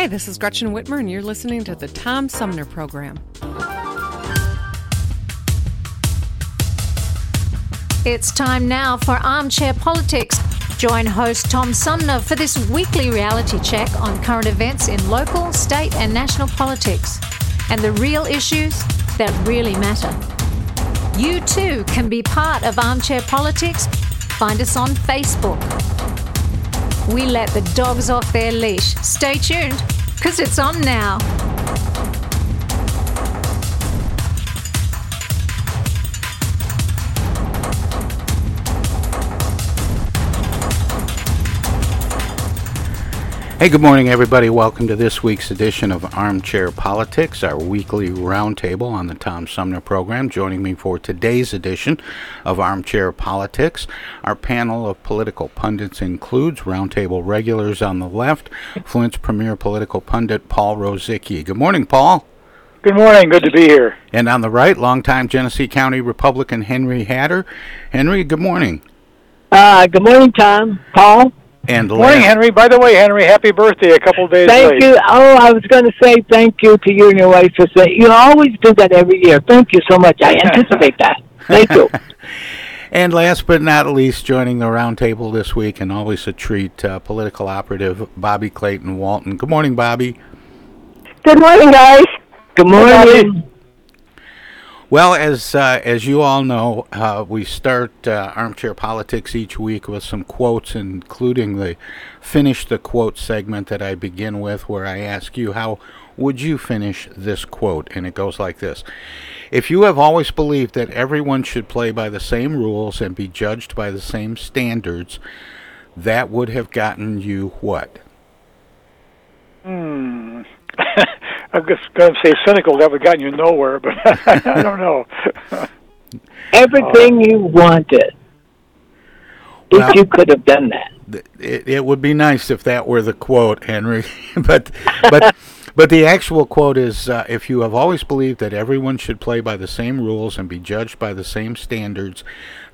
Hi, this is Gretchen Whitmer, and you're listening to the Tom Sumner Program. It's time now for Armchair Politics. Join host Tom Sumner for this weekly reality check on current events in local, state, and national politics and the real issues that really matter. You too can be part of Armchair Politics. Find us on Facebook. We let the dogs off their leash. Stay tuned, because it's on now. Hey, good morning, everybody. Welcome to this week's edition of Armchair Politics, our weekly roundtable on the Tom Sumner program. Joining me for today's edition of Armchair Politics, our panel of political pundits includes roundtable regulars on the left, Flint's premier political pundit, Paul Rozycki. Good morning, Paul. Good morning. Good to be here. And on the right, longtime Genesee County Republican Henry Hatter. Henry, good morning. Uh, good morning, Tom. Paul. And morning, Henry. By the way, Henry, happy birthday a couple days Thank late. you. Oh, I was going to say thank you to you and your wife for saying you always do that every year. Thank you so much. I anticipate that. Thank you. And last but not least, joining the roundtable this week, and always a treat, uh, political operative Bobby Clayton Walton. Good morning, Bobby. Good morning, guys. Good morning. Well, as uh, as you all know, uh, we start uh, armchair politics each week with some quotes, including the finish the quote segment that I begin with, where I ask you how would you finish this quote, and it goes like this: If you have always believed that everyone should play by the same rules and be judged by the same standards, that would have gotten you what? Hmm. I'm just going to say cynical. That would have gotten you nowhere, but I don't know. Everything you wanted. Well- if you could have done that. it, it would be nice if that were the quote, Henry. but but but the actual quote is: uh, If you have always believed that everyone should play by the same rules and be judged by the same standards,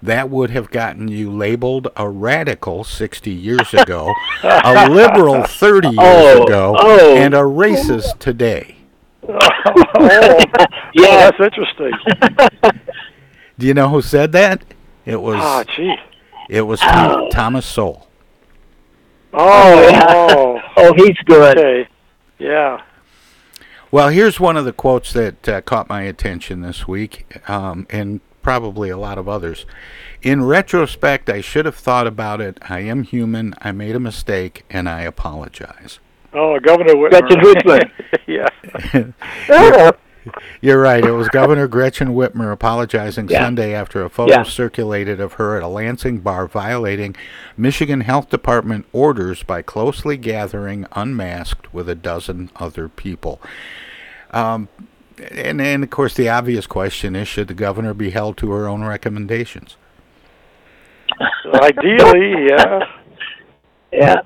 that would have gotten you labeled a radical 60 years ago, a liberal 30 years Oh, ago, oh. and a racist today. oh, Yeah. that's interesting. Do you know who said that? It was Ah, gee. it was Thom- Thomas Sowell. Oh, yeah. oh, Oh, he's good. okay. Yeah. Well, here's one of the quotes that uh, caught my attention this week, um, and probably a lot of others. In retrospect, I should have thought about it. I am human. I made a mistake, and I apologize. Oh, Governor Whitmer. Gretchen Whitmer. yeah. You're right. It was Governor Gretchen Whitmer apologizing Yeah. Sunday after a photo Yeah. circulated of her at a Lansing bar violating Michigan Health Department orders by closely gathering unmasked with a dozen other people. Um, and, and of course, the obvious question is should the governor be held to her own recommendations? Ideally, yeah. Yeah.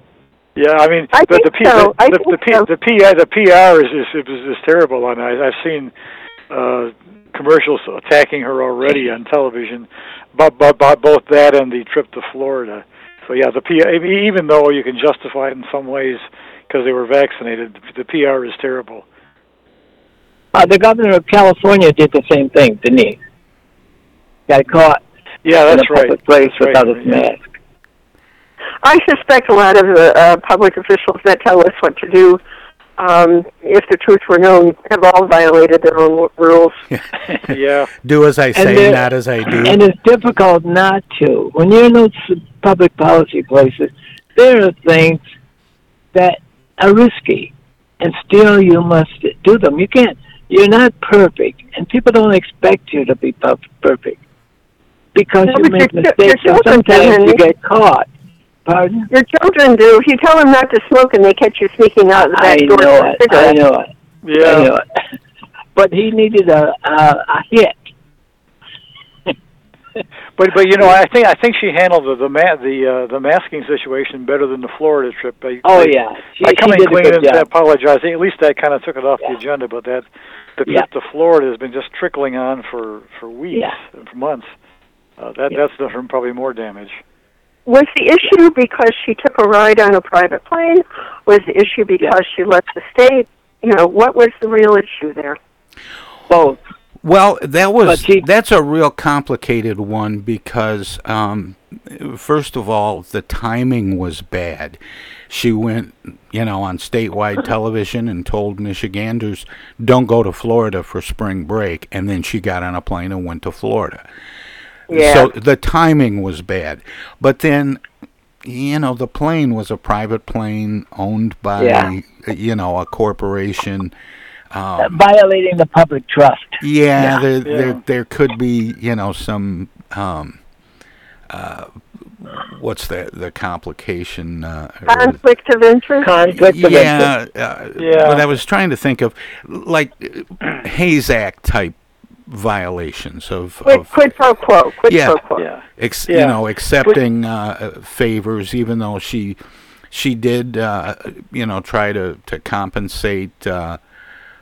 Yeah, I mean, I the, the, P, so. I the, the, P, so. the, PR, the PR is is, is, is terrible, and I, I've seen uh, commercials attacking her already on television, but, but, but both that and the trip to Florida. So yeah, the PR, even though you can justify it in some ways because they were vaccinated, the PR is terrible. Uh, the governor of California did the same thing, didn't he? Got caught Yeah, in a public right. place That's without right. his mask. I suspect a lot of the uh, public officials that tell us what to do, um, if the truth were known, have all violated their own w- rules. yeah. Do as I say, there- not as I do. And it's difficult not to. When you're in those public policy places, there are things that are risky, and still you must do them. You can't. You're not perfect, and people don't expect you to be perfect because No, you make your- your mistakes, and sometimes you get caught. Pardon? Your children do. If you tell them not to smoke and they catch you sneaking out the I back door know it. I know it. Yeah. I know it. But he needed a a, a hit. But but you know I think I think she handled the the ma- the uh, the masking situation better than the Florida trip. By, Oh, by- yeah. She- by she coming did a clean good and job. apologizing. At least that kind of took it off the agenda. But that the trip Yeah. to Florida has been just trickling on for for weeks Yeah. and for months. Uh, that that's done her probably more damage. Was the issue because she took a ride on a private plane? Was the issue because she left the state? You know, what was the real issue there? Both. Well, that was that's a real complicated one because um, first of all, the timing was bad. She went, you know, on statewide television and told Michiganders, "Don't go to Florida for spring break," and then she got on a plane and went to Florida. Yeah. So the timing was bad, but then. You know, the plane was a private plane owned by, Yeah. you know, a corporation. Um, Violating the public trust. yeah, Yeah. there, Yeah. there there could be you know some um, uh, what's the the complication? Uh, or- Conflict of interest? Conflict of yeah, interest. uh, Yeah. But I was trying to think of like Hayes Act type violations of, Quid, of quid pro quo. Quid yeah, pro quo. Yeah. ex, Yeah. you know, accepting uh, uh, favors, even though she she did, uh, you know, try to to compensate uh,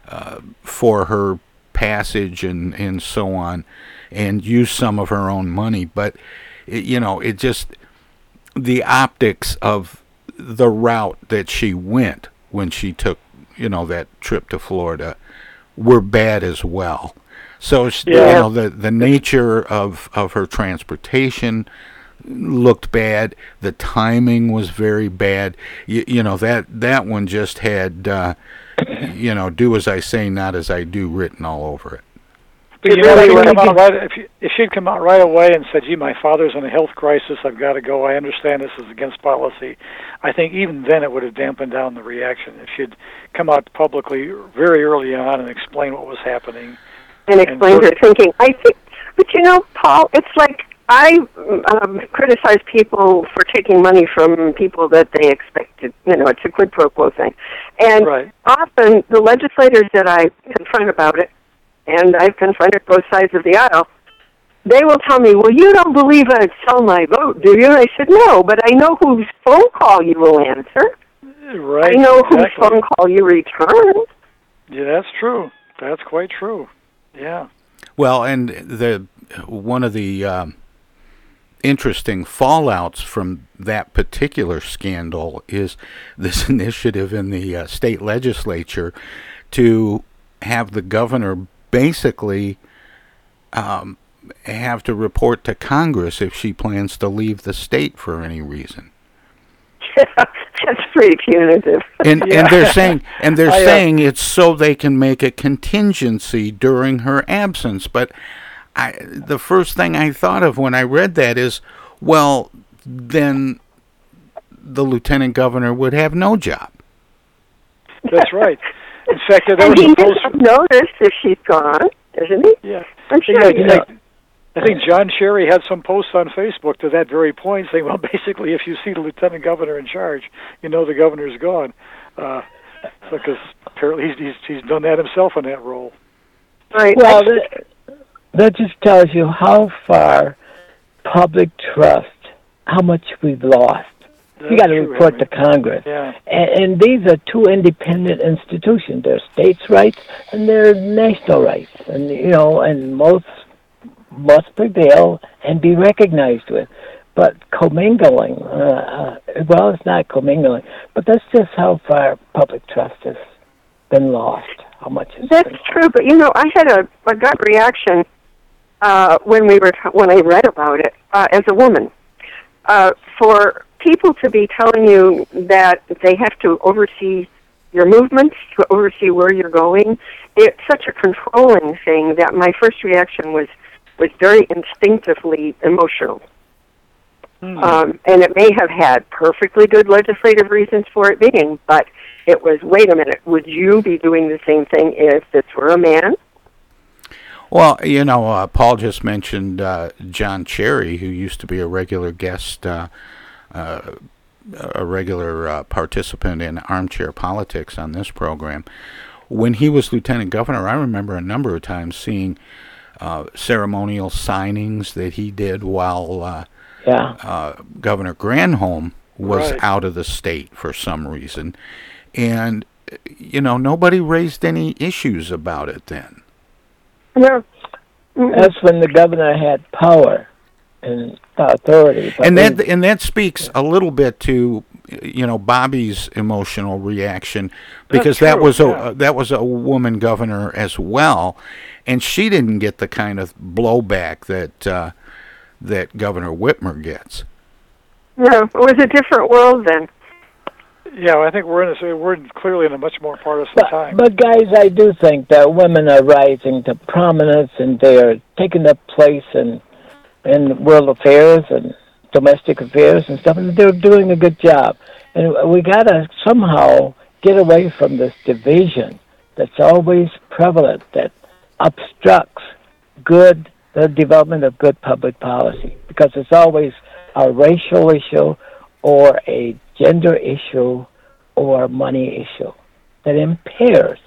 uh, for her passage and and so on, and use some of her own money. But it, you know, it just the optics of the route that she went when she took, you know, that trip to Florida were bad as well. So sh- you know the the nature of of her transportation looked bad. The timing was very bad. You, you know that that one just had uh, you know do as I say, not as I do written all over it. But It you know, if she'd come out right if, she, if she'd come out right away and said, "Gee, my father's in a health crisis. I've got to go. I understand this is against policy." I think even then it would have dampened down the reaction. If she'd come out publicly very early on and explain what was happening. and explained her thinking. I think, but you know, Paul, it's like I um, criticize people for taking money from people that they expected. You know, it's a quid pro quo thing, and Right. often the legislators that I confront about it, and I've confronted both sides of the aisle. They will tell me, "Well, you don't believe I'd sell my vote, do you?" And I said, "No, but I know whose phone call you will answer. Right. I know whose phone call you return." Yeah, that's true. That's quite true. Yeah. Well, and the one of the um, interesting fallouts from that particular scandal is this initiative in the uh, state legislature to have the governor basically um, have to report to Congress if she plans to leave the state for any reason. That's pretty punitive. And and they're saying and they're I, uh, saying it's so they can make a contingency during her absence. But I the first thing I thought of when I read that is, well, then the lieutenant governor would have no job. That's right. In fact, there and was he a post. doesn't notice if she's gone, isn't he? Yeah. I'm sure Yeah, he I does. think- I think John Cherry had some posts on Facebook to that very point, saying, "Well, basically, if you see the lieutenant governor in charge, you know the governor's gone." Uh, because apparently he's, he's he's done that himself in that role. Right. Well, that, that just tells you how far public trust, how much we've lost. You got to true, report Henry. to Congress. Yeah. And, and these are two independent institutions. They're states' rights and they're national rights. And, you know, and most must prevail and be recognized with. But commingling, uh, uh, well, it's not commingling, but that's just how far public trust has been lost. How much it's That's been true, but you know, I had a, a gut reaction uh, when we were when I read about it uh, as a woman. Uh, for people to be telling you that they have to oversee your movements, to oversee where you're going, it's such a controlling thing that my first reaction was was very instinctively emotional. Um, and it may have had perfectly good legislative reasons for it being, but it was, wait a minute, would you be doing the same thing if this were a man? Well, you know, uh, Paul just mentioned uh, John Cherry, who used to be a regular guest, uh, uh, a regular uh, participant in armchair politics on this program. When he was lieutenant governor, I remember a number of times seeing uh, ceremonial signings that he did while uh, Yeah. uh, Governor Granholm was Right. out of the state for some reason, and you know nobody raised any issues about it then. No. That's when the governor had power and authority. But and that we- and that speaks a little bit to you know Bobby's emotional reaction because that was a yeah. that was a woman governor as well, and she didn't get the kind of blowback that uh, that Governor Whitmer gets. No, it was a different world then. Yeah, I think we're in a we're clearly in a much more partisan But, time. but guys, I do think that women are rising to prominence and they are taking up place in in world affairs and domestic affairs and stuff, and they're doing a good job. And we gotta somehow get away from this division that's always prevalent that obstructs good the development of good public policy because it's always a racial issue or a gender issue or money issue that impairs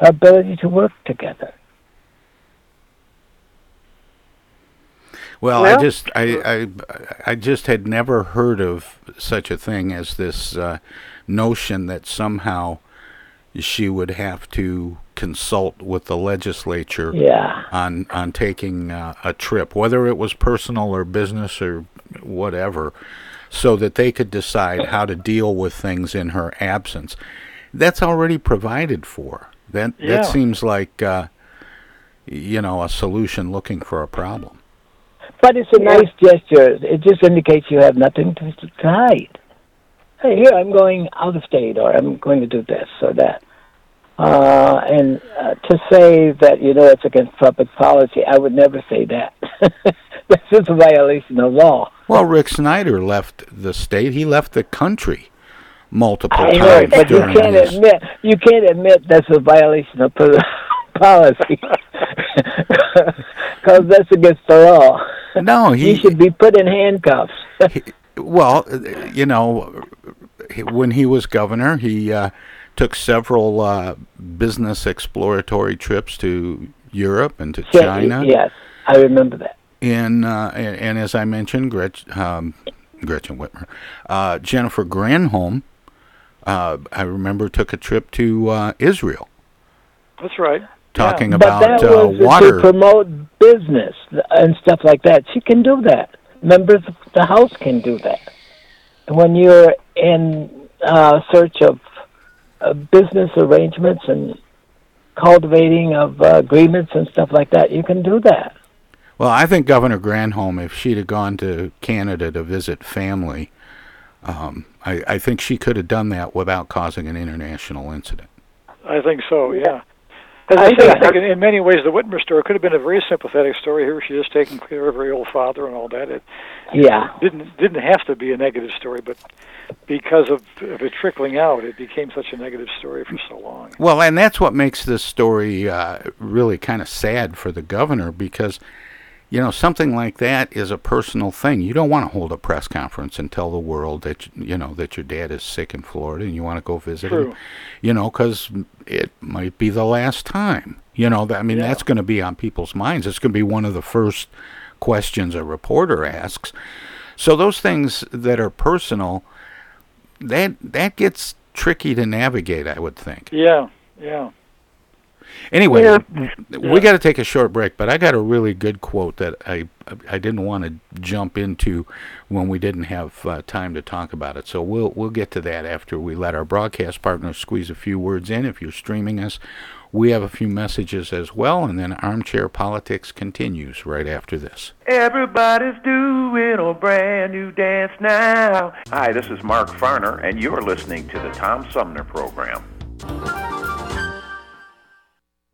her ability to work together. Well, Well- I just I, I I just had never heard of such a thing as this uh, notion that somehow she would have to consult with the legislature Yeah. on on taking uh, a trip, whether it was personal or business or whatever, so that they could decide how to deal with things in her absence. That's already provided for. That Yeah. that seems like uh, you know a solution looking for a problem. But it's a nice gesture. It just indicates you have nothing to to hide. Hey, here I'm going out of state, or I'm going to do this or that. Uh, and uh, to say that you know it's against public policy, I would never say that. this is a violation of law. Well, Rick Snyder left the state. He left the country multiple I know, times but you can't his. admit you can't admit that's a violation of policy because that's against the law. No, he should be put in handcuffs. Well, uh, you know, when he was governor, he uh, took several uh, business exploratory trips to Europe and to China. Yes, I remember that. And, uh, and and as I mentioned, Gretchen, um, Gretchen Whitmer, uh, Jennifer Granholm, uh, I remember took a trip to uh, Israel, That's right. talking but about that uh, was water. to promote business and stuff like that. She can do that. Members of the House can do that. When you're in uh, search of uh, business arrangements and cultivating of uh, agreements and stuff like that, you can do that. Well, I think Governor Granholm, if she'd have gone to Canada to visit family, um, I, I think she could have done that without causing an international incident. I think so. Yeah. As I, I said, I think in, in, many ways the Whitmer story could have been a very sympathetic story. Here she is taking care of her old father and all that. It yeah didn't didn't have to be a negative story, but because of, of it trickling out, it became such a negative story for so long. Well, and that's what makes this story uh, really kind of sad for the governor because you know, something like that is a personal thing. You don't want to hold a press conference and tell the world that you know that your dad is sick in Florida and you want to go visit True. him. You know, because it might be the last time. You know, I mean, yeah. that's going to be on people's minds. It's going to be one of the first questions a reporter asks. So those things that are personal, that that gets tricky to navigate. I would think. Yeah. Yeah. Anyway, yeah. we got to take a short break, but I got a really good quote that I I didn't want to jump into when we didn't have uh, time to talk about it. So we'll we'll get to that after we let our broadcast partners squeeze a few words in. If you're streaming us, we have a few messages as well, and then armchair politics continues right after this. Everybody's doing a brand new dance now. Hi, this is Mark Farner, and you're listening to the Tom Sumner Program.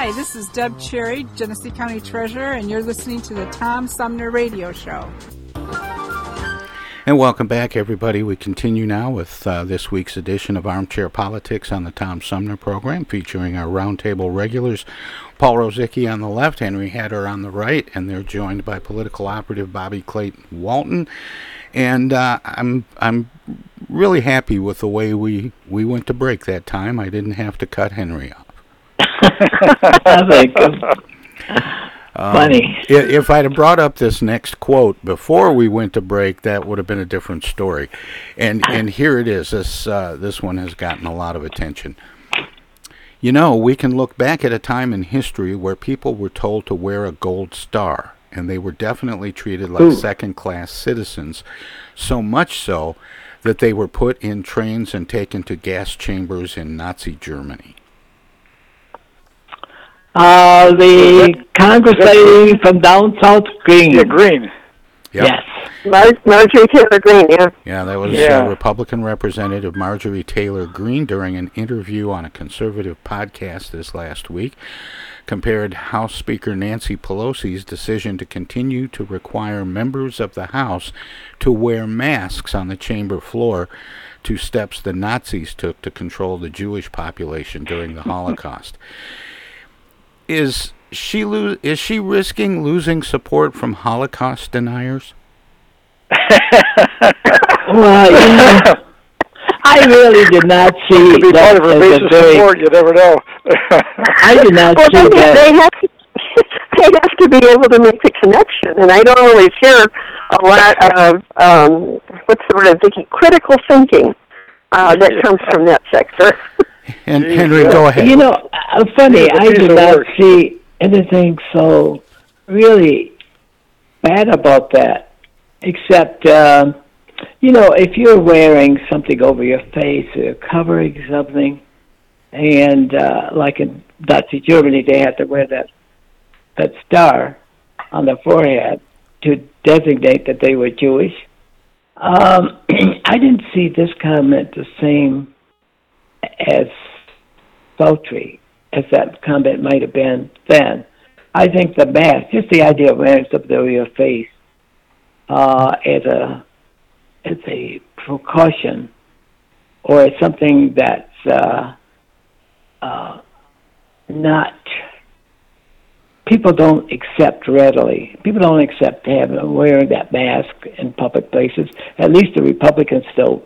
Hi, this is Deb Cherry, Genesee County Treasurer, and you're listening to the Tom Sumner Radio Show. And welcome back, everybody. We continue now with uh, this week's edition of Armchair Politics on the Tom Sumner program, featuring our roundtable regulars, Paul Rozycki on the left, Henry Hatter on the right, and they're joined by political operative Bobby Clayton Walton. And uh, I'm I'm really happy with the way we, we went to break that time. I didn't have to cut Henry off. Thank. Um, Funny. If I'd have brought up this next quote before we went to break, that would have been a different story. And and here it is. This uh, this one has gotten a lot of attention. You know, we can look back at a time in history where people were told to wear a gold star, and they were definitely treated like Ooh. second-class citizens. So much so that they were put in trains and taken to gas chambers in Nazi Germany. Uh, the Congress lady from down south, Greene. Yeah, Greene. Yep. Yes. Mar- Marjorie Taylor Greene, yeah. Yeah, that was Yeah. uh, Republican Representative Marjorie Taylor Greene during an interview on a conservative podcast this last week. Compared House Speaker Nancy Pelosi's decision to continue to require members of the House to wear masks on the chamber floor to steps the Nazis took to control the Jewish population during the Holocaust. Is she lo- is she risking losing support from Holocaust deniers? Well, you know, I really did not see Could be that part of her base of very. support. You never know. I did not Well, see then that. they have to, they have to be able to make the connection, and I don't always hear a lot of um, what's the word I'm thinking? Critical thinking uh, that comes from that sector. And Henry, go ahead. You know, uh, funny, I a I did not see anything so really bad about that, except, um, you know, if you're wearing something over your face or covering something, and uh, like in Nazi Germany, they had to wear that that star on the forehead to designate that they were Jewish. Um, I didn't see this comment the same as sultry as that comment might have been then. I think the mask, just the idea of wearing something over your face, uh, as a as a precaution, or as something that's uh, uh, not people don't accept readily. People don't accept having wearing that mask in public places. At least the Republicans don't.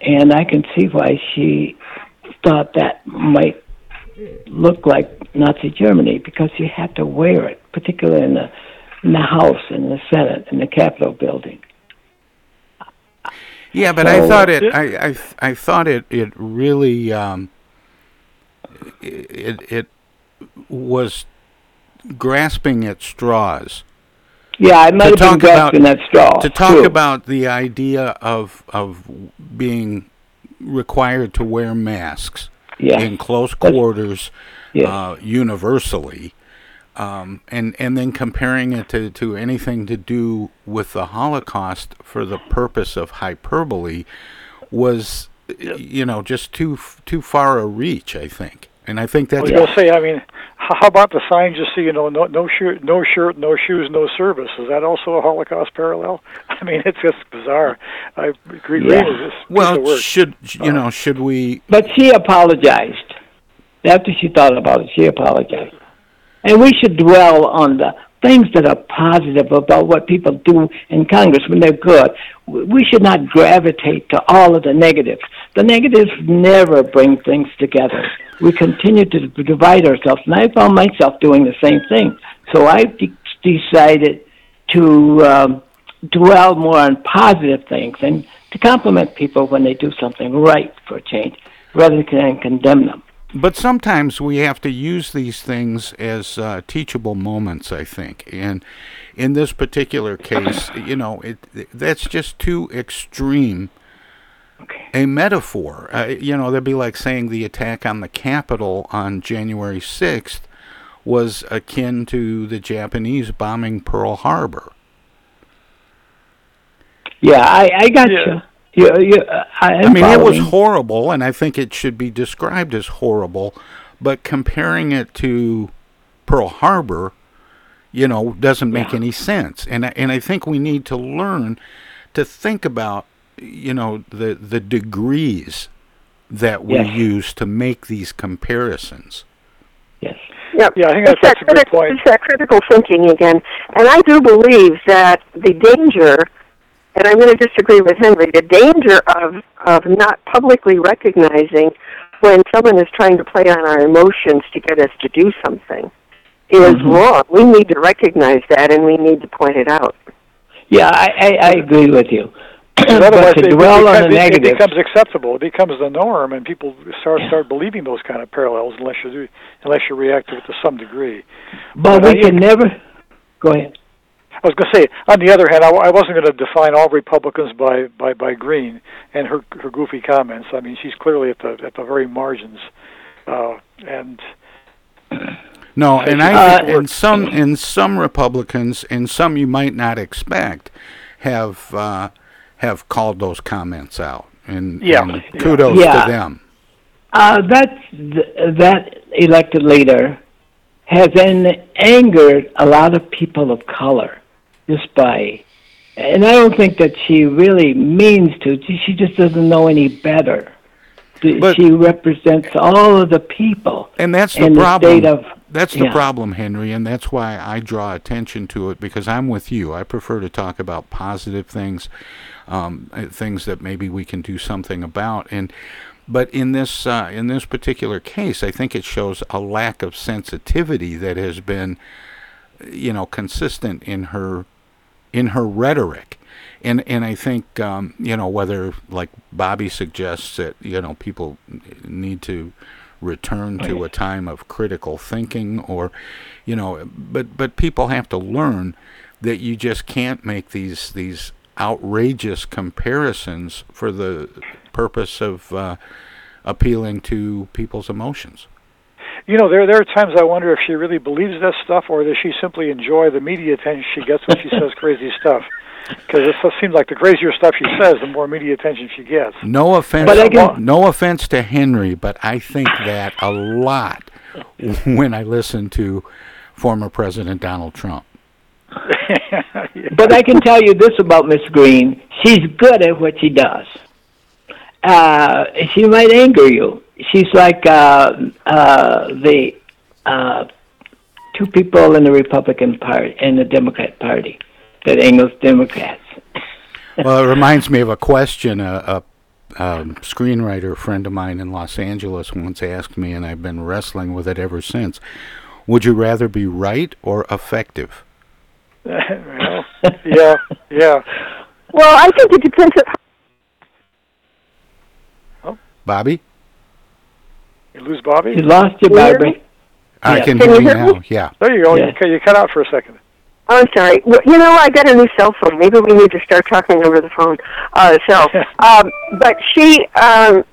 And I can see why she thought that might look like Nazi Germany because you had to wear it, particularly in the in the House, in the Senate, in the Capitol building. Yeah, but I thought it. I, I I thought it. It really. Um, it it was grasping at straws. Yeah, I might have been talk grasping about- that straw. To talk True. about the idea of of being required to wear masks Yeah. in close quarters, Yes. uh, universally, um, and and then comparing it to, to anything to do with the Holocaust for the purpose of hyperbole was, you know, just too too far a reach. I think, and I think I that's was going to say, I mean, how about the sign you see, you know, no, no shirt, no shirt, no shoes, no service? Is that also a Holocaust parallel? I mean, it's just bizarre. I agree. Yeah. Greene is piece well. of work. Should you uh, know? Should we? But she apologized. After she thought about it, she apologized. And we should dwell on the things that are positive about what people do in Congress when they're good. We should not gravitate to all of the negatives. The negatives never bring things together. We continue to divide ourselves, and I found myself doing the same thing. So I de- decided to um, dwell more on positive things and to compliment people when they do something right for a change, rather than condemn them. But sometimes we have to use these things as uh, teachable moments, I think. And in this particular case, you know, it that's just too extreme a metaphor. Uh, you know, that'd be like saying the attack on the Capitol on January 6th was akin to the Japanese bombing Pearl Harbor. Yeah, I, I got you. You, you, uh, I, am I mean, it was horrible, and I think it should be described as horrible. But comparing it to Pearl Harbor, you know, doesn't make any sense. And I, and I think we need to learn to think about, you know, the the degrees that we Yes. use to make these comparisons. Yes. Yep. Yeah, I think it's that's- that that's a good critical, point. It's that critical thinking again. And I do believe that the danger, and I'm going to disagree with Henry, the danger of, of not publicly recognizing when someone is trying to play on our emotions to get us to do something is Mhm. wrong. We need to recognize that and we need to point it out. Yeah, I, I, I agree with you. Because but otherwise, to it, dwell on becomes, the it- it becomes acceptable. It becomes the norm, and people start start believing those kind of parallels unless you do, unless you react to it to some degree. but I we can never. Go ahead. I was going to say, on the other hand, I, I wasn't going to define all Republicans by, by, by Greene and her her goofy comments. I mean, she's clearly at the at the very margins, uh, and No, and I it think in some in some Republicans and some you might not expect have uh, have called those comments out, and, Yeah, and kudos Yeah. to them. Uh, that th- that elected leader has an- angered a lot of people of color just by, and I don't think that she really means to. She just doesn't know any better. But- she represents all of the people, And that's the problem. state of that's the yeah. problem, Henry, and that's why I draw attention to it because I'm with you. I prefer to talk about positive things, um, uh, things that maybe we can do something about. And but in this uh, in this particular case, I think it shows a lack of sensitivity that has been, you know, consistent in her in her rhetoric. And and I think um, you know whether like Bobby suggests that you know people need to return to a time of critical thinking or you know but but people have to learn that you just can't make these these outrageous comparisons for the purpose of uh, appealing to people's emotions. you know, there there are times I wonder if she really believes this stuff or does she simply enjoy the media attention she gets when she says crazy stuff. Because it seems like the crazier stuff she says, the more media attention she gets. No offense, But can- no offense to Henry, but I think that a lot when I listen to former President Donald Trump. But I can tell you this about Miss Greene: she's good at what she does. Uh, she might anger you. She's like uh, uh, the uh, two people in the Republican Party and the Democrat Party that angers Democrats. well, it reminds me of a question a, a um, screenwriter friend of mine in Los Angeles once asked me, and I've been wrestling with it ever since. Would you rather be right or effective? Well, yeah, yeah. Well, I think it depends on Bobby? You lose Bobby? You lost you, Barbara. I Yeah. can Can hear you you hear now. me? Yeah. There you go. Yeah. You, cut- you cut out for a second. Oh, I'm sorry. Well, you know, I got a new cell phone. Maybe we need to start talking over the phone. Uh, so, um, but she, um,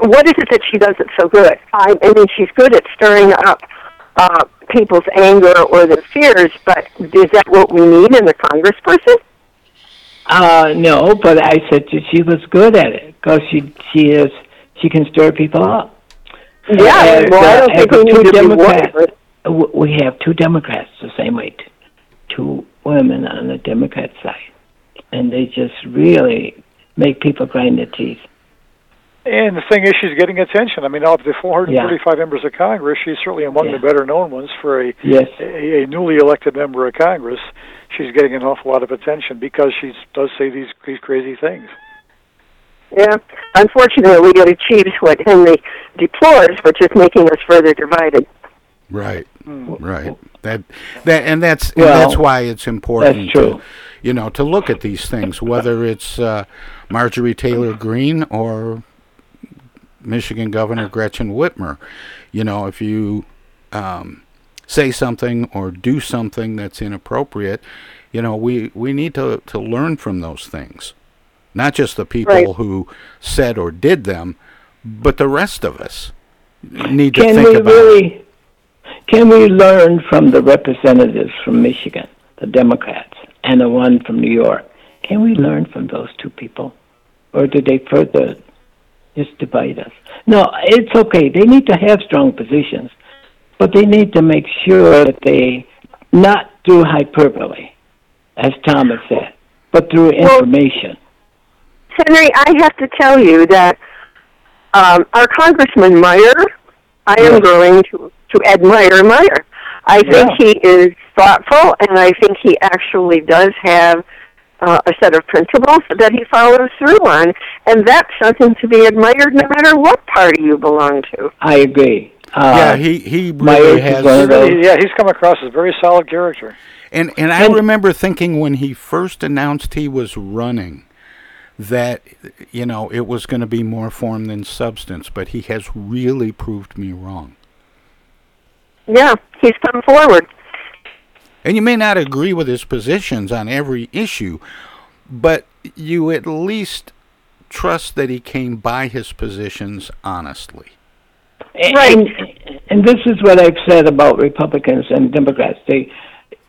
what is it that she does that's so good? I, I mean, she's good at stirring up uh, people's anger or their fears. But is that what we need in a congressperson? Uh, no, but I said she was good at it because she she is she can stir people up. Yeah, And, well, I uh, don't think we two need to be Democrats- worried. We have two Democrats the same way, two women on the Democrat side, and they just really make people grind their teeth. And the thing is, she's getting attention. I mean, of the 435 members of Congress, she's certainly among Yeah. the better known ones for a, Yes. a a newly elected member of Congress. She's getting an awful lot of attention because she does say these these crazy things. Yeah. Unfortunately, we it achieves what Henry deplores, which is making us further divided. Right. Right. That that and that's and that's why it's important that's true. to you know to look at these things whether it's uh, Marjorie Taylor Greene or Michigan Governor Gretchen Whitmer. You know, if you um, say something or do something that's inappropriate, you know, we we need to to learn from those things. Not just the people Right. who said or did them, but the rest of us need to Can think we about it. really? Can we learn from the representatives from Michigan, the Democrats, and the one from New York? Can we learn from those two people, or do they further just divide us? No, it's okay. They need to have strong positions, but they need to make sure that they not do hyperbole, as Thomas said, but through information. Henry, I have to tell you that um, our Congressman Meijer, I am growing to, to admire Meijer. I think he is thoughtful, and I think he actually does have uh, a set of principles that he follows through on, and that's something to be admired no matter what party you belong to. I agree. Uh, yeah, he he my really age has. one of. Yeah, he's come across as a very solid character. And and I remember thinking when he first announced he was running that you know it was going to be more form than substance, but he has really proved me wrong. Yeah, he's come forward. And you may not agree with his positions on every issue, but you at least trust that he came by his positions honestly. And, and this is what I've said about Republicans and Democrats. They,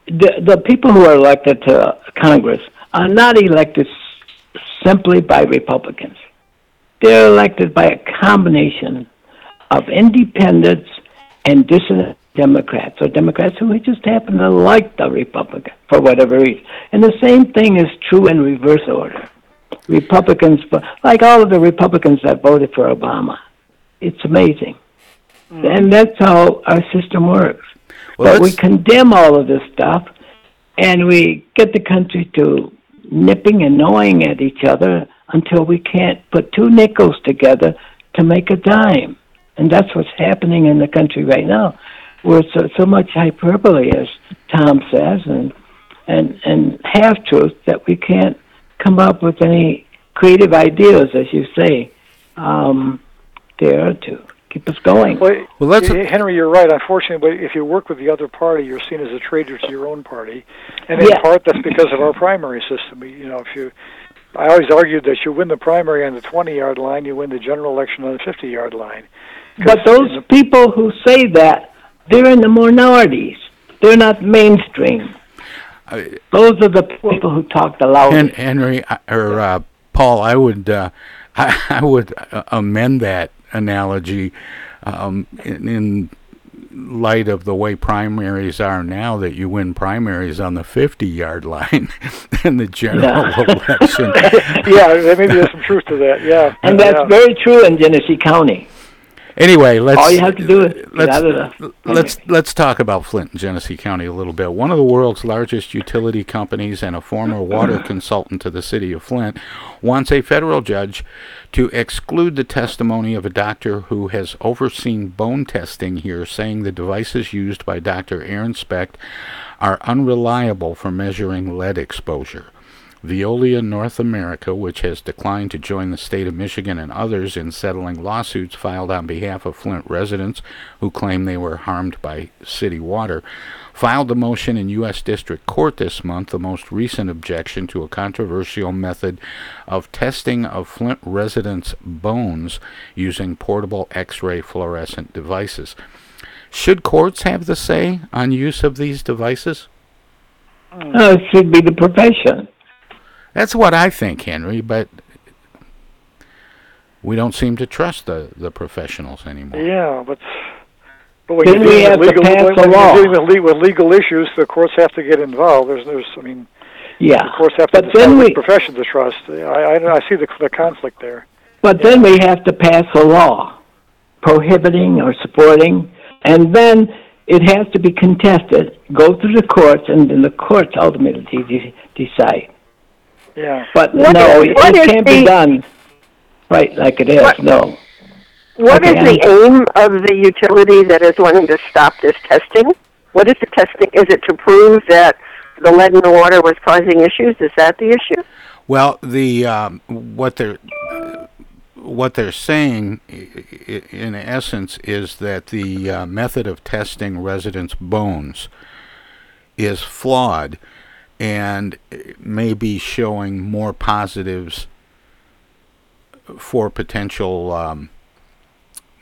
the, the people who are elected to Congress are not elected s- simply by Republicans. They're elected by a combination of independents and dissident Democrats, or Democrats who just happen to like the Republican for whatever reason. And the same thing is true in reverse order. Republicans, like all of the Republicans that voted for Obama, it's amazing. Mm. And that's how our system works. Well, but we condemn all of this stuff, and we get the country to nipping and gnawing at each other until we can't put two nickels together to make a dime. And that's what's happening in the country right now. Where so, so much hyperbole, as Tom says, and and and half truth that we can't come up with any creative ideas, as you say, um, there to keep us going. Well, Well, let's- Henry, you're right. Unfortunately, but if you work with the other party, you're seen as a traitor to your own party, and in Yeah. part that's because of our primary system. You know, if you, I always argued that you win the primary on the 20-yard line, you win the general election on the 50-yard line. But those people who say that, they're in the minorities. They're not mainstream. Those are the people who talk the loudest. Hen- Henry or uh, Paul, I would uh, I, I would uh, amend that analogy um, in, in light of the way primaries are now. That you win primaries on the fifty-yard line in the general Yeah. election. yeah, maybe there's some truth to that. Yeah, and that's yeah. very true in Genesee County. Anyway, let's All you have to do is let's let's let's talk about Flint and Genesee County a little bit. One of the world's largest utility companies and a former water consultant to the city of Flint wants a federal judge to exclude the testimony of a doctor who has overseen bone testing here, saying the devices used by Dr. Aaron Specht are unreliable for measuring lead exposure. Veolia North America, which has declined to join the state of Michigan and others in settling lawsuits filed on behalf of Flint residents who claim they were harmed by city water, filed a motion in U.S. District Court this month, the most recent objection to a controversial method of testing of Flint residents' bones using portable X ray fluorescent devices. Should courts have the say on use of these devices? Uh, it should be the profession. That's what I think, Henry, but we don't seem to trust the, the professionals anymore. Yeah, but but when Then you're we dealing have with to legal pass when, a when law. you're dealing with, le- with legal issues, the courts have to get involved. There's there's I mean Yeah. the courts have to But decide then which we- profession to trust. I, I I see the the conflict there. But then we have to pass a law prohibiting or supporting, and then it has to be contested, go through the courts, and then the courts ultimately de- decide. Yeah. But What no, is- it, what it is can't be the- done right like it is. What- No. What is Okay, the aim of the utility that is wanting to stop this testing? What is the testing? Is it to prove that the lead in the water was causing issues? Is that the issue? Well, the um, what they're what they're saying, i- i- in essence, is that the uh, method of testing residents' bones is flawed, and may be showing more positives for potential um,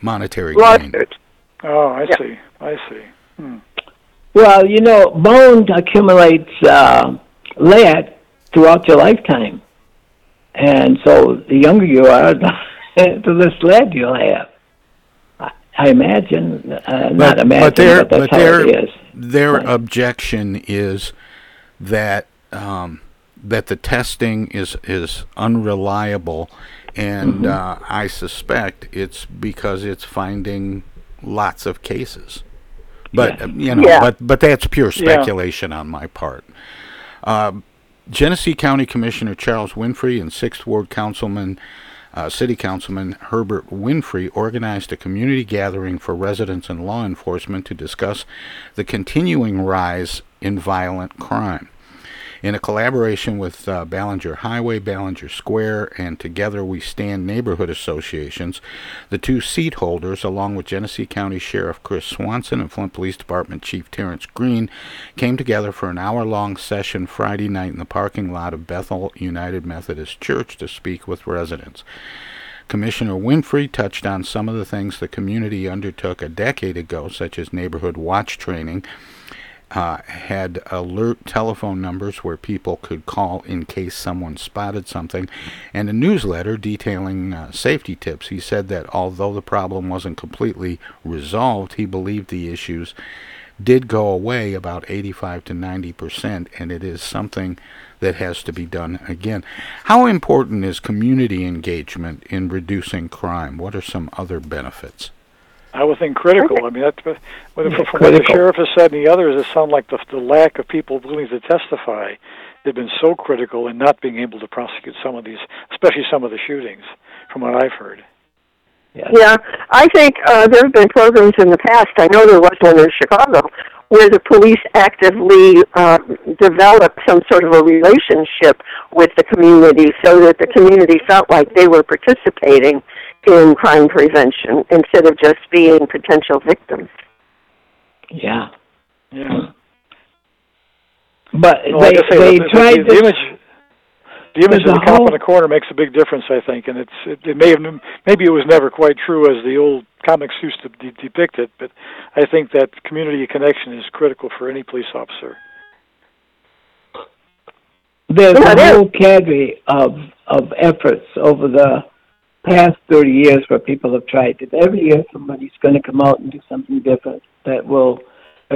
monetary gain. Lawsuits. Oh, I Yeah. see. I see. Hmm. Well, you know, bone accumulates uh, lead throughout your lifetime, and so the younger you are, the less lead you'll have. I, I imagine, uh, not imagine, but, their, that's but how their, it is. Their objection is that um, that the testing is is unreliable, and Mhm. uh, I suspect it's because it's finding lots of cases. But Yeah. uh, you know, Yeah. but but that's pure Yeah. speculation on my part. Um, Genesee County Commissioner Charles Winfrey and Sixth Ward Councilman, uh, City Councilman Herbert Winfrey organized a community gathering for residents and law enforcement to discuss the continuing rise in violent crime. In a collaboration with uh, Ballinger Highway, Ballinger Square, and Together We Stand neighborhood associations, the two seat holders, along with Genesee County Sheriff Chris Swanson and Flint Police Department Chief Terrence Green, came together for an hour long session Friday night in the parking lot of Bethel United Methodist Church to speak with residents. Commissioner Winfrey touched on some of the things the community undertook a decade ago, such as neighborhood watch training, uh, had alert telephone numbers where people could call in case someone spotted something, and a newsletter detailing uh, safety tips. He said that although the problem wasn't completely resolved, he believed the issues did go away about 85 to 90 percent, and it is something that has to be done again. How important is community engagement in reducing crime? What are some other benefits? I would think critical. I mean, that's what, what, Yeah, from what the sheriff has said and the others, it sounds like the, the lack of people willing to testify have been so critical in not being able to prosecute some of these, especially some of the shootings, from what I've heard. Yeah, I think uh, there have been programs in the past. I know there was one in Chicago where the police actively uh, developed some sort of a relationship with the community, so that the community felt like they were participating in crime prevention instead of just being potential victims. Yeah. Yeah. But No, like they I say, they the, the, tried the, to image. The image There's of the a cop whole- in the corner makes a big difference, I think, and it's it, it may have maybe it was never quite true as the old comics used to de- depict it, but I think that community connection is critical for any police officer. There's a whole cadre of of efforts over the past 30 years where people have tried it. Every year, somebody's going to come out and do something different that will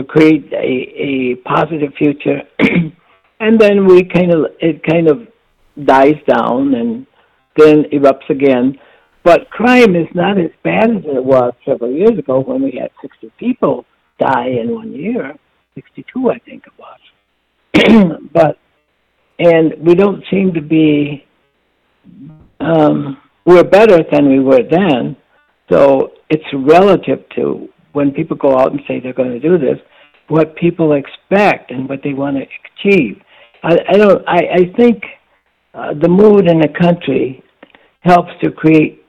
create a a positive future, and then we kind of it kind of dies down and then erupts again. But crime is not as bad as it was several years ago when we had 60 people die in one year, 62, I think it was. but and we don't seem to be um, we're better than we were then. So it's relative to when people go out and say they're going to do this, what people expect and what they want to achieve. I, I don't. I, I think uh, the mood in the country helps to create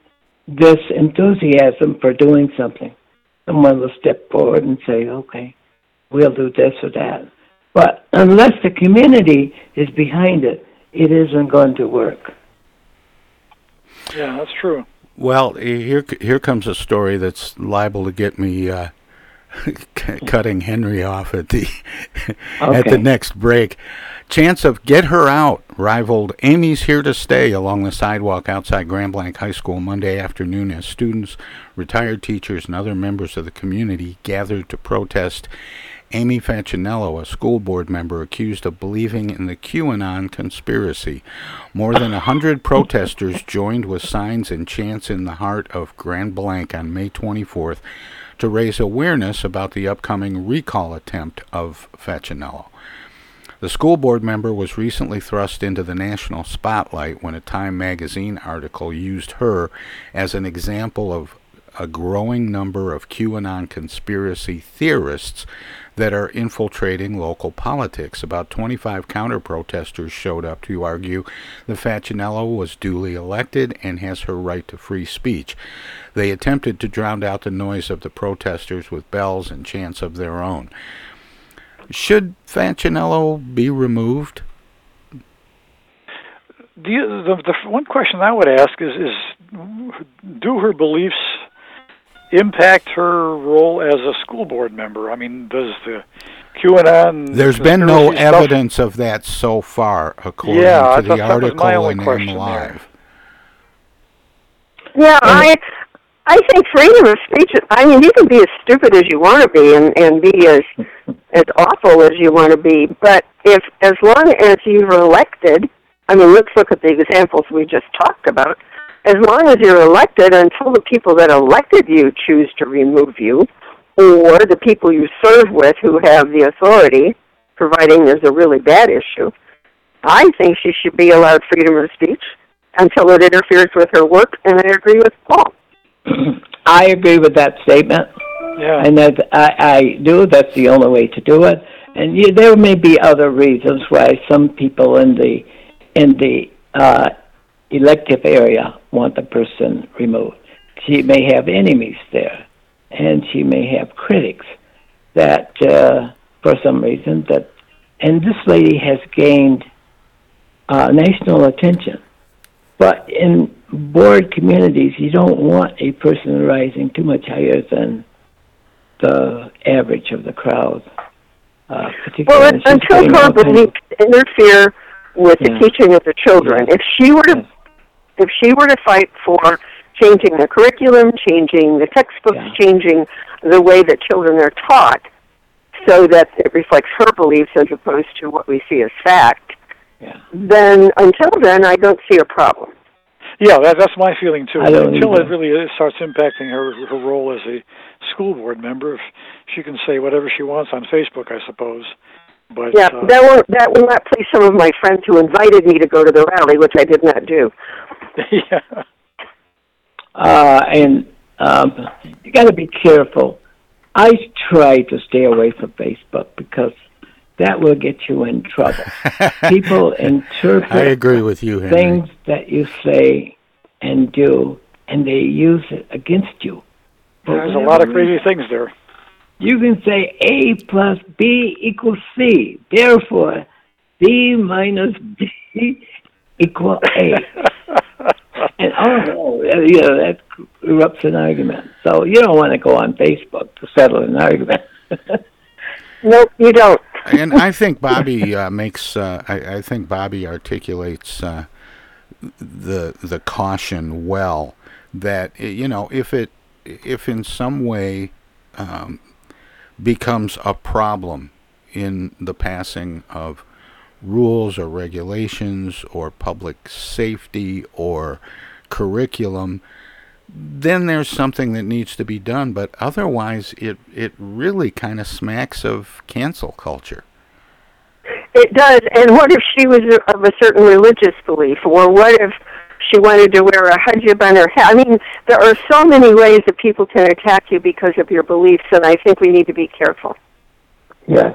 this enthusiasm for doing something. Someone will step forward and say, "Okay, we'll do this or that." But unless the community is behind it, it isn't going to work. Yeah, that's true. Well, here here comes a story that's liable to get me uh, cutting Henry off at the at the next break. Chance of Get Her Out rivaled Amy's Here to Stay along the sidewalk outside Grand Blanc High School Monday afternoon as students, retired teachers, and other members of the community gathered to protest Amy Facchinello, a school board member accused of believing in the QAnon conspiracy. More than a hundred protesters joined with signs and chants in the heart of Grand Blanc on May 24th to raise awareness about the upcoming recall attempt of Facchinello. The school board member was recently thrust into the national spotlight when a Time magazine article used her as an example of a growing number of QAnon conspiracy theorists that are infiltrating local politics. About 25 counter protesters showed up to argue that Facchinello was duly elected and has her right to free speech. They attempted to drown out the noise of the protesters with bells and chants of their own. Should Facchinello be removed? the, the the one question I would ask is is do her beliefs impact her role as a school board member? I mean, does the QAnon There's been no stuff- evidence of that so far, according Yeah, to thought the that was my article only in M question there. Live. Yeah, I I think freedom of speech. I mean, you can be as stupid as you want to be, and and be as as awful as you want to be. But if as long as you're elected, I mean, let's look at the examples we just talked about. As long as you're elected, until the people that elected you choose to remove you, or the people you serve with who have the authority, providing there's a really bad issue, I think she should be allowed freedom of speech until it interferes with her work, and I agree with Paul. I agree with that statement. Yeah. And that I, I do. That's the only way to do it. And you, there may be other reasons why some people in the in the uh, elective area want the person removed. She may have enemies there, and she may have critics that, uh, for some reason, that. And this lady has gained uh, national attention. But in board communities, you don't want a person rising too much higher than the average of the crowd. Uh, Well, particularly un- when she's until getting her all kinds beliefs interfere with Yeah. the teaching of the children, if she were to, if she were to fight for changing the curriculum, changing the textbooks, changing the way that children are taught, so that it reflects her beliefs as opposed to what we see as fact, then until then, I don't see a problem. Yeah, that, that's my feeling too. Until either. it really starts impacting her her role as a school board member, if she can say whatever she wants on Facebook, I suppose. But Yeah, uh, that will that will not please some of my friends who invited me to go to the rally, which I did not do. yeah. uh, and um, you got to be careful. I try to stay away from Facebook because that will get you in trouble. People interpret I agree with you, Henry. things that you say and do, and they use it against you. For there's a lot of crazy things there. You can say A plus B equals C. Therefore, B minus B equal A. and oh, you know, that erupts an argument. So you don't want to go on Facebook to settle an argument. nope, you don't. and I think Bobby uh, makes. Uh, I, I think Bobby articulates uh, the the caution well. That you know, if it if in some way um, becomes a problem in the passing of rules or regulations or public safety or curriculum, then there's something that needs to be done. But otherwise, it it really kind of smacks of cancel culture. It does. And what if she was of a certain religious belief, or what if she wanted to wear a hijab on her head? I mean, there are so many ways that people can attack you because of your beliefs, and I think we need to be careful. Yes.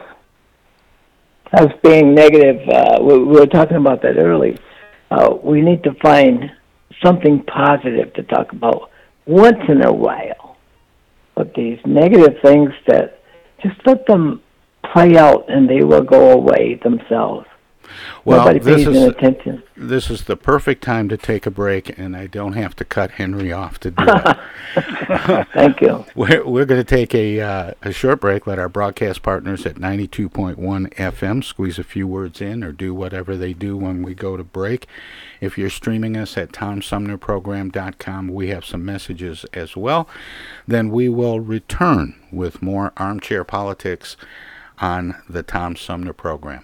As being negative, uh, we, we were talking about that earlier. Uh, we need to find something positive to talk about once in a while. But these negative things that just let them play out and they will go away themselves. Well, Nobody this is attention. this is the perfect time to take a break, and I don't have to cut Henry off to do it. Thank you. We're, we're going to take a uh, a short break. Let our broadcast partners at 92.1 FM squeeze a few words in or do whatever they do when we go to break. If you're streaming us at TomSumnerProgram.com, we have some messages as well. Then we will return with more armchair politics on the Tom Sumner program.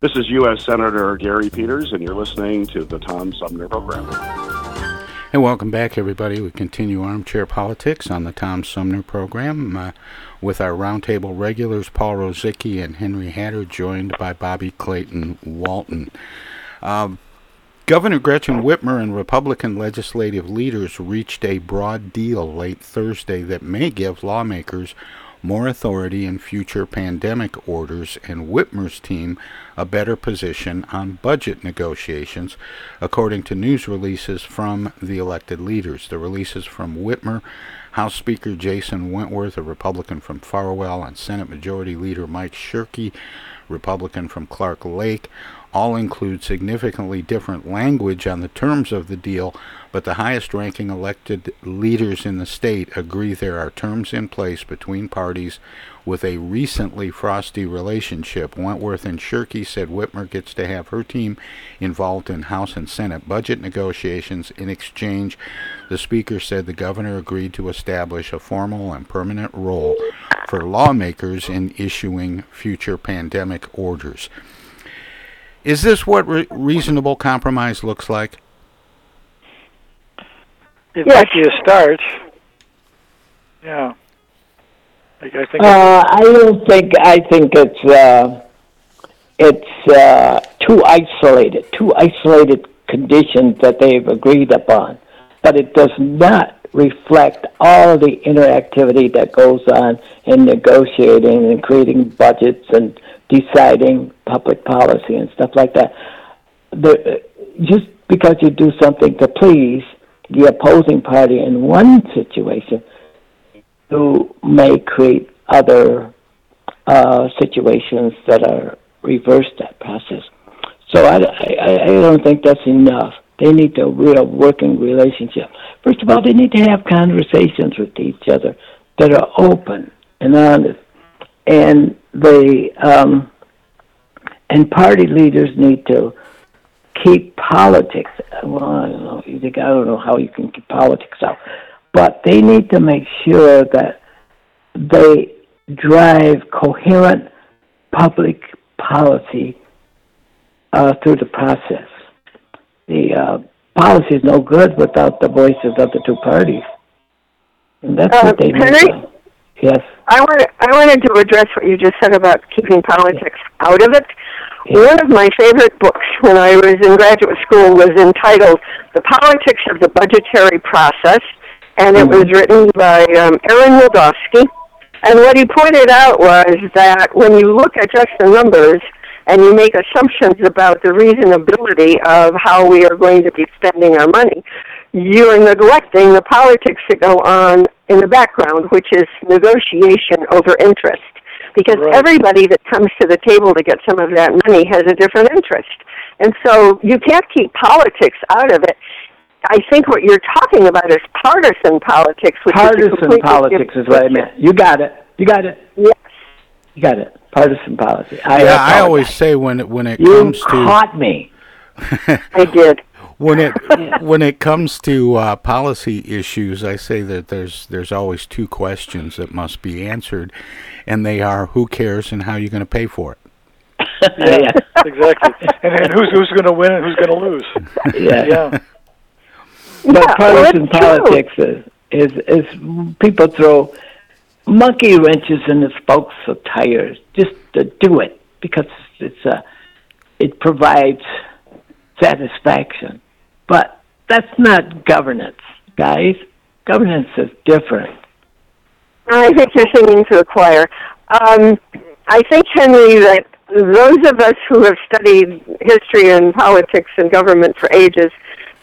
This is U.S. Senator Gary Peters, and you're listening to the Tom Sumner Program. And welcome back, everybody. We continue Armchair Politics on the Tom Sumner program uh, with our roundtable regulars, Paul Rozycki and Henry Hatter, joined by Bobby Clayton Walton. Uh, Governor Gretchen Whitmer and Republican legislative leaders reached a broad deal late Thursday that may give lawmakers more authority in future pandemic orders and Whitmer's team a better position on budget negotiations, according to news releases from the elected leaders. The releases from Whitmer, House Speaker Jason Wentworth, a Republican from Farwell, and Senate Majority Leader Mike Shirkey, Republican from Clark Lake, all include significantly different language on the terms of the deal, but the highest ranking elected leaders in the state agree there are terms in place between parties with a recently frosty relationship. Wentworth and Shirkey said Whitmer gets to have her team involved in House and Senate budget negotiations. In exchange, the Speaker said the governor agreed to establish a formal and permanent role for lawmakers in issuing future pandemic orders. Is this what re- reasonable compromise looks like? It might be a start. Yeah. I, I think. Uh, I don't think. I think it's. Uh, it's. Uh, too isolated, too isolated conditions that they've agreed upon. But it does not reflect all the interactivity that goes on in negotiating and creating budgets and deciding public policy and stuff like that. The, just because you do something to please the opposing party in one situation, you may create other uh, situations that are reverse that process. So I, I, I don't think that's enough. They need to real working relationship. First of all, they need to have conversations with each other that are open and honest, and they um, and party leaders need to keep politics. Well, I don't know. You think I don't know how you can keep politics out, but they need to make sure that they drive coherent public policy uh, through the process. The uh, policy is no good without the voices of the two parties, and that's Uh, what they need. Yes. I wanted, I wanted to address what you just said about keeping politics out of it. One of my favorite books when I was in graduate school was entitled The Politics of the Budgetary Process, and it was written by um, Aaron Wildavsky. And what he pointed out was that when you look at just the numbers and you make assumptions about the reasonability of how we are going to be spending our money, you are neglecting the politics that go on in the background, which is negotiation over interest. Because everybody that comes to the table to get some of that money has a different interest. And so you can't keep politics out of it. I think what you're talking about is partisan politics, which is a Partisan completely politics is different what I meant. You got it. You got it. Yes. You got it. Partisan policy. I yeah, I always say when it when it You comes to You caught me. I did. When it when it comes to uh, policy issues, I say that there's there's always two questions that must be answered, and they are who cares and how you're going to pay for it. yeah, exactly. And then who's who's going to win and who's going to lose? Yeah. yeah. But Yeah, well, partisan it's politics is, is is people throw monkey wrenches in the spokes of tires just to do it because it's a it provides satisfaction. But that's not governance, guys. Governance is different. I think you're singing to the choir. Um, I think, Henry, that those of us who have studied history and politics and government for ages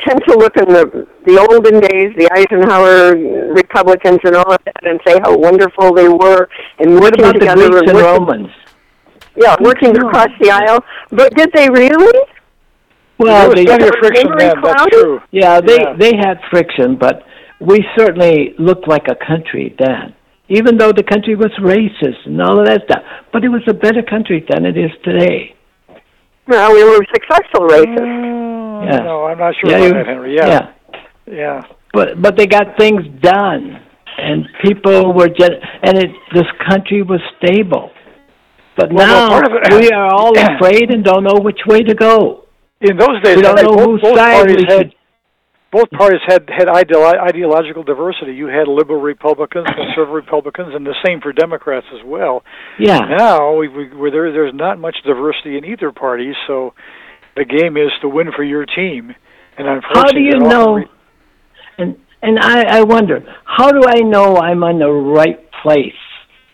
tend to look in the the olden days, the Eisenhower Republicans and all of that, and say how wonderful they were and What working about the together Greeks and working, Romans? Yeah, working across the aisle. But did they really? Well, There was they, plenty of friction Memory then. That's true. Yeah, they Yeah. they had friction, but we certainly looked like a country then. Even though the country was racist and all of that stuff, but it was a better country than it is today. Well, we were successful racists. Mm, yeah. No, I'm not sure Yeah, about you- that, Henry. Yeah. yeah. Yeah. But but they got things done, and people were gen- and it this country was stable. But Well, well, now part of it- we are all afraid and don't know which way to go. In those days, We don't know both, whose both side parties we had should. both parties had had ideolo- ideological diversity. You had liberal Republicans, conservative Republicans, and the same for Democrats as well. Yeah. Now we, we where there there's not much diversity in either party, so the game is to win for your team. And unfortunately, How do you know? re- And and I I wonder how do I know I'm on the right place,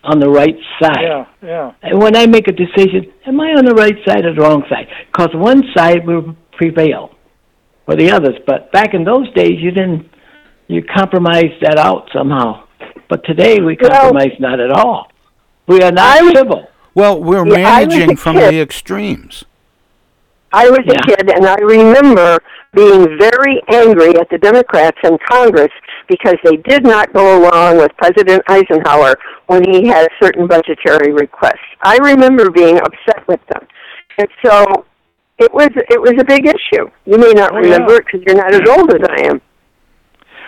on the right side? yeah, yeah. And when I make a decision, am I on the right side or the wrong side? Because one side will prevail for the others. But back in those days, you didn't. You compromised that out somehow. But today we Well- compromise not at all. We are not civil. Well, we're Yeah, I was a managing from kid. the extremes. I was Yeah. a kid, and I remember being very angry at the Democrats in Congress because they did not go along with President Eisenhower when he had certain budgetary requests. I remember being upset with them, and so it was it was a big issue. You may not Oh, remember yeah. it because you're not as old as I am.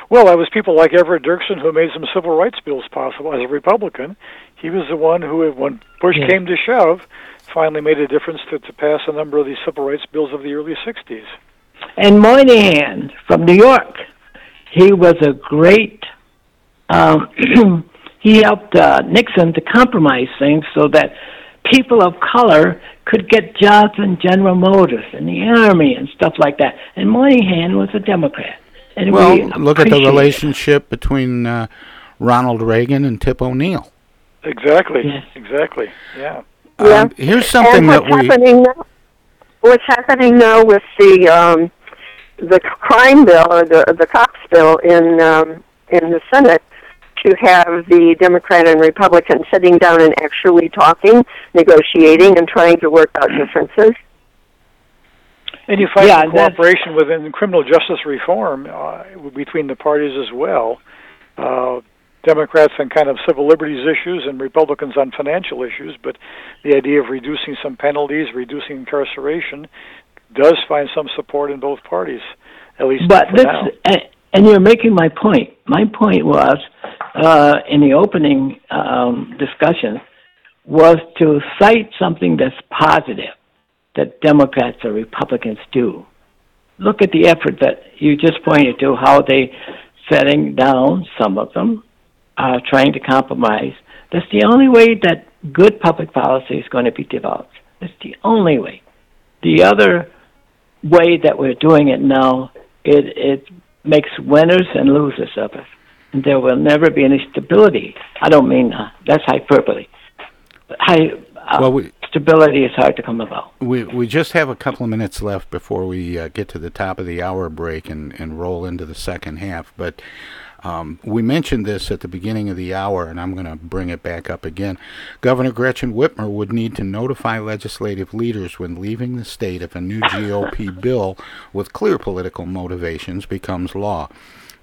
Well, it was people like Everett Dirksen who made some civil rights bills possible as a Republican. He was the one who, when Bush Yeah. came to shove, finally made a difference to, to pass a number of these civil rights bills of the early 60s. And Moynihan from New York, he was a great. Um, he helped uh, Nixon to compromise things so that people of color could get jobs in General Motors and the Army and stuff like that. And Moynihan was a Democrat. And well, we look at the appreciate it. relationship between uh, Ronald Reagan and Tip O'Neill. Exactly. Exactly. Yeah. Yeah. Um, here's something and that what's we. happening now, what's happening now with the um, the crime bill or the the cops bill in um, in the Senate to have the Democrat and Republican sitting down and actually talking, negotiating, and trying to work out differences. And you find Yeah, some that's- cooperation within criminal justice reform uh, between the parties as well. Uh, Democrats on kind of civil liberties issues and Republicans on financial issues, but the idea of reducing some penalties, reducing incarceration, does find some support in both parties, at least But for this, now. And, you're making my point. My point was, uh, in the opening um, discussion, was to cite something that's positive that Democrats or Republicans do. Look at the effort that you just pointed to, how they setting down some of them, uh, trying to compromise. That's the only way that good public policy is going to be developed. That's the only way. The other way that we're doing it now, it it makes winners and losers of us, and there will never be any stability. I don't mean uh, that's hyperbole. High, uh, Well, we- stability is hard to come about. We we just have a couple of minutes left before we uh, get to the top of the hour break and, and roll into the second half. But um, we mentioned this at the beginning of the hour, and I'm going to bring it back up again. Governor Gretchen Whitmer would need to notify legislative leaders when leaving the state if a new GOP bill with clear political motivations becomes law.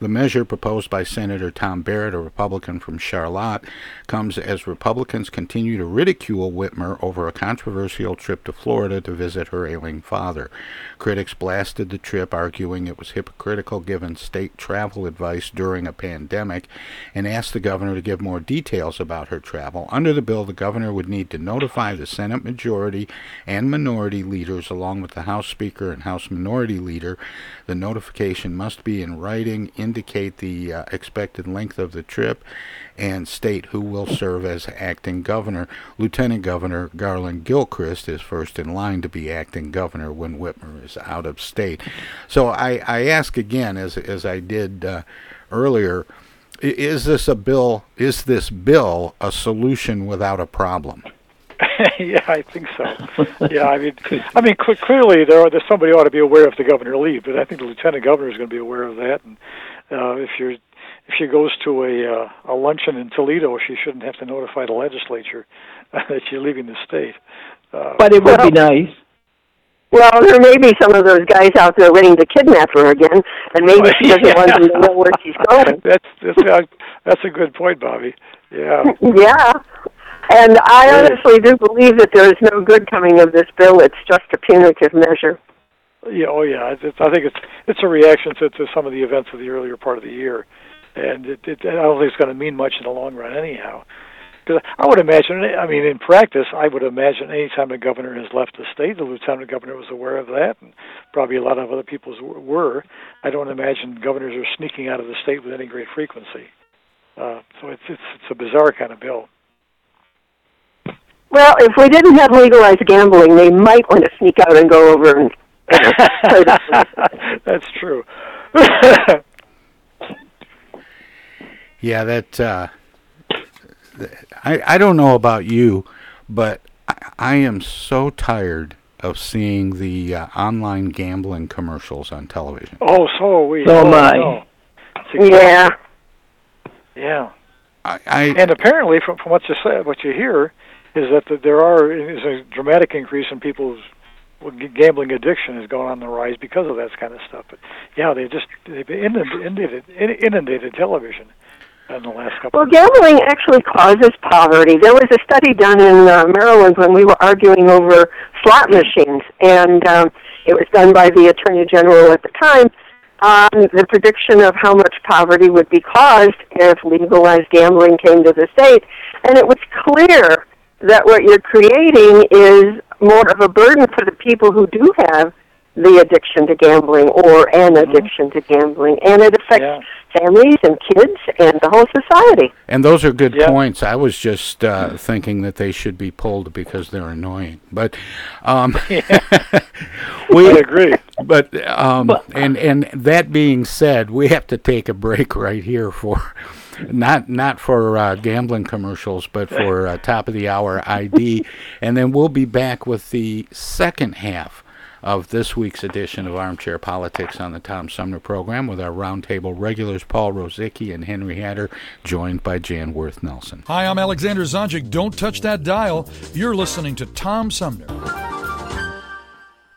The measure proposed by Senator Tom Barrett, a Republican from Charlotte, comes as Republicans continue to ridicule Whitmer over a controversial trip to Florida to visit her ailing father. Critics blasted the trip, arguing it was hypocritical given state travel advice during a pandemic, and asked the governor to give more details about her travel. Under the bill, the governor would need to notify the Senate majority and minority leaders, along with the House Speaker and House Minority Leader. The notification must be in writing, indicate the uh, expected length of the trip, and state who will serve as acting governor. Lieutenant Governor Garlin Gilchrist is first in line to be acting governor when Whitmer is out of state. So I, I ask again, as as I did uh, earlier, is this a bill? Is this bill a solution without a problem? yeah, I think so. yeah, I mean, I mean, clearly there are, there's somebody ought to be aware if the governor leaves, but I think the lieutenant governor is going to be aware of that. And uh, if you're if she goes to a uh, a luncheon in Toledo, she shouldn't have to notify the legislature that she's leaving the state. Uh, But it would be nice. Well, there may be some of those guys out there waiting to kidnap her again, and maybe she doesn't want them to know where she's going. that's that's uh, that's a good point, Bobby. Yeah. Yeah. And I honestly do believe that there is no good coming of this bill. It's just a punitive measure. Yeah, oh yeah. It's, I think it's it's a reaction to, to some of the events of the earlier part of the year, and it, it, I don't think it's going to mean much in the long run, anyhow. Because I would imagine, I mean, in practice, I would imagine any time a governor has left the state, the lieutenant governor was aware of that, and probably a lot of other people were. I don't imagine governors are sneaking out of the state with any great frequency. Uh, so it's it's it's a bizarre kind of bill. Well, if we didn't have legalized gambling, they might want to sneak out and go over and you know, play the That's true. Yeah, that. Uh, I I don't know about you, but I, I am so tired of seeing the uh, online gambling commercials on television. Oh, so are we. So am oh, I. no. It's Yeah. Yeah. I, I and apparently, from, from what you said, what you hear is that the, there are is a dramatic increase in people's g- gambling addiction is going on the rise because of that kind of stuff. But yeah, they just they've inundated inundated television in the last couple. Well, gambling actually causes poverty. There was a study done in uh, Maryland when we were arguing over slot machines, and um, it was done by the Attorney General at the time. Um, the prediction of how much poverty would be caused if legalized gambling came to the state, and it was clear that what you're creating is more of a burden for the people who do have the addiction to gambling or an addiction to gambling, and it affects families and kids and the whole society. And those are good points. I was just uh, thinking that they should be pulled because they're annoying. But um, we I agree. But um, and and that being said, we have to take a break right here for not not for uh, gambling commercials, but for uh, top of the hour ID, and then we'll be back with the second half of this week's edition of Armchair Politics on the Tom Sumner program with our roundtable regulars Paul Rozycki and Henry Hatter, joined by Jan Worth Nelson. Hi, I'm Alexander Zonjic. Don't touch that dial. You're listening to Tom Sumner.